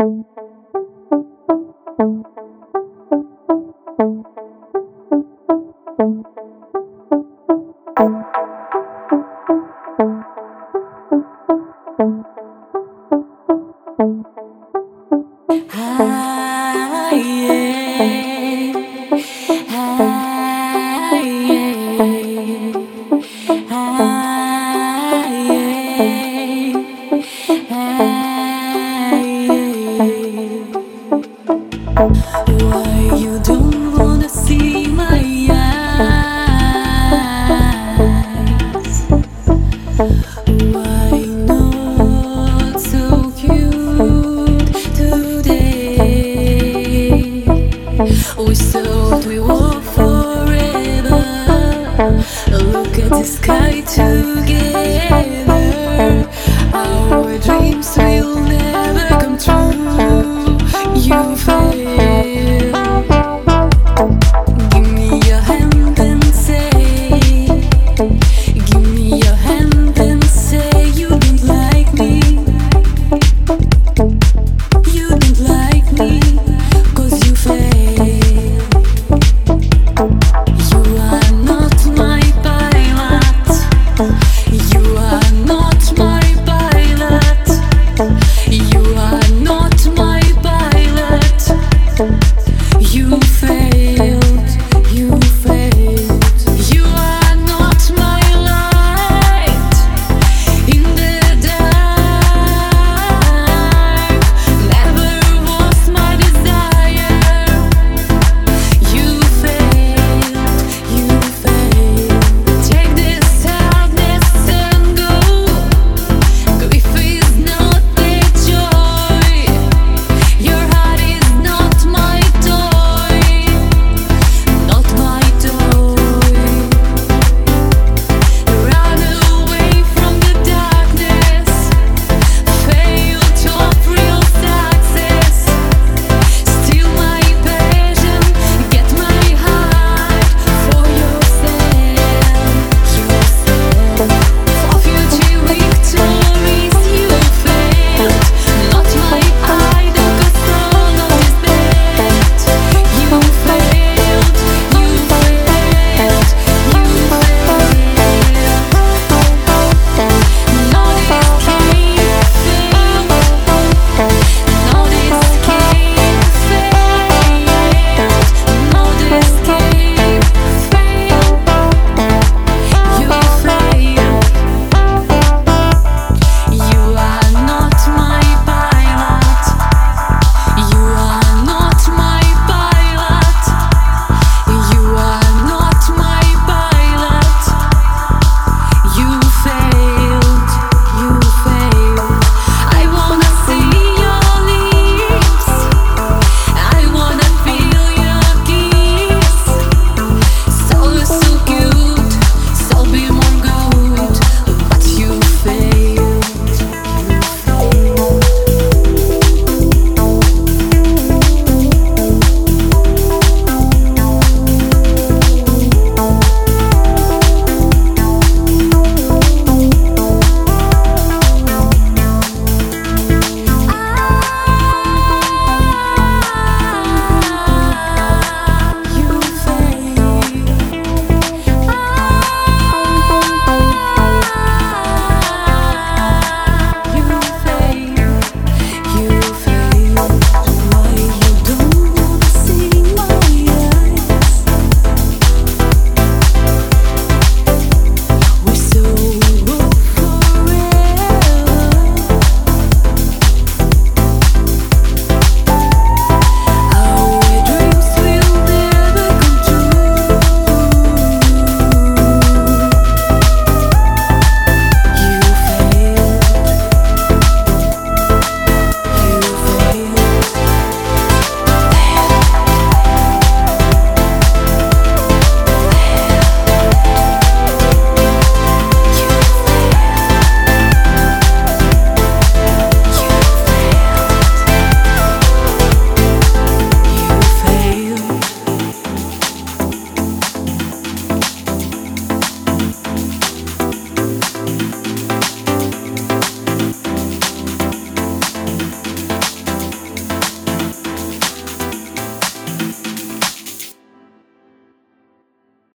Ah, Why ah. We thought we were forever. Look at the sky together.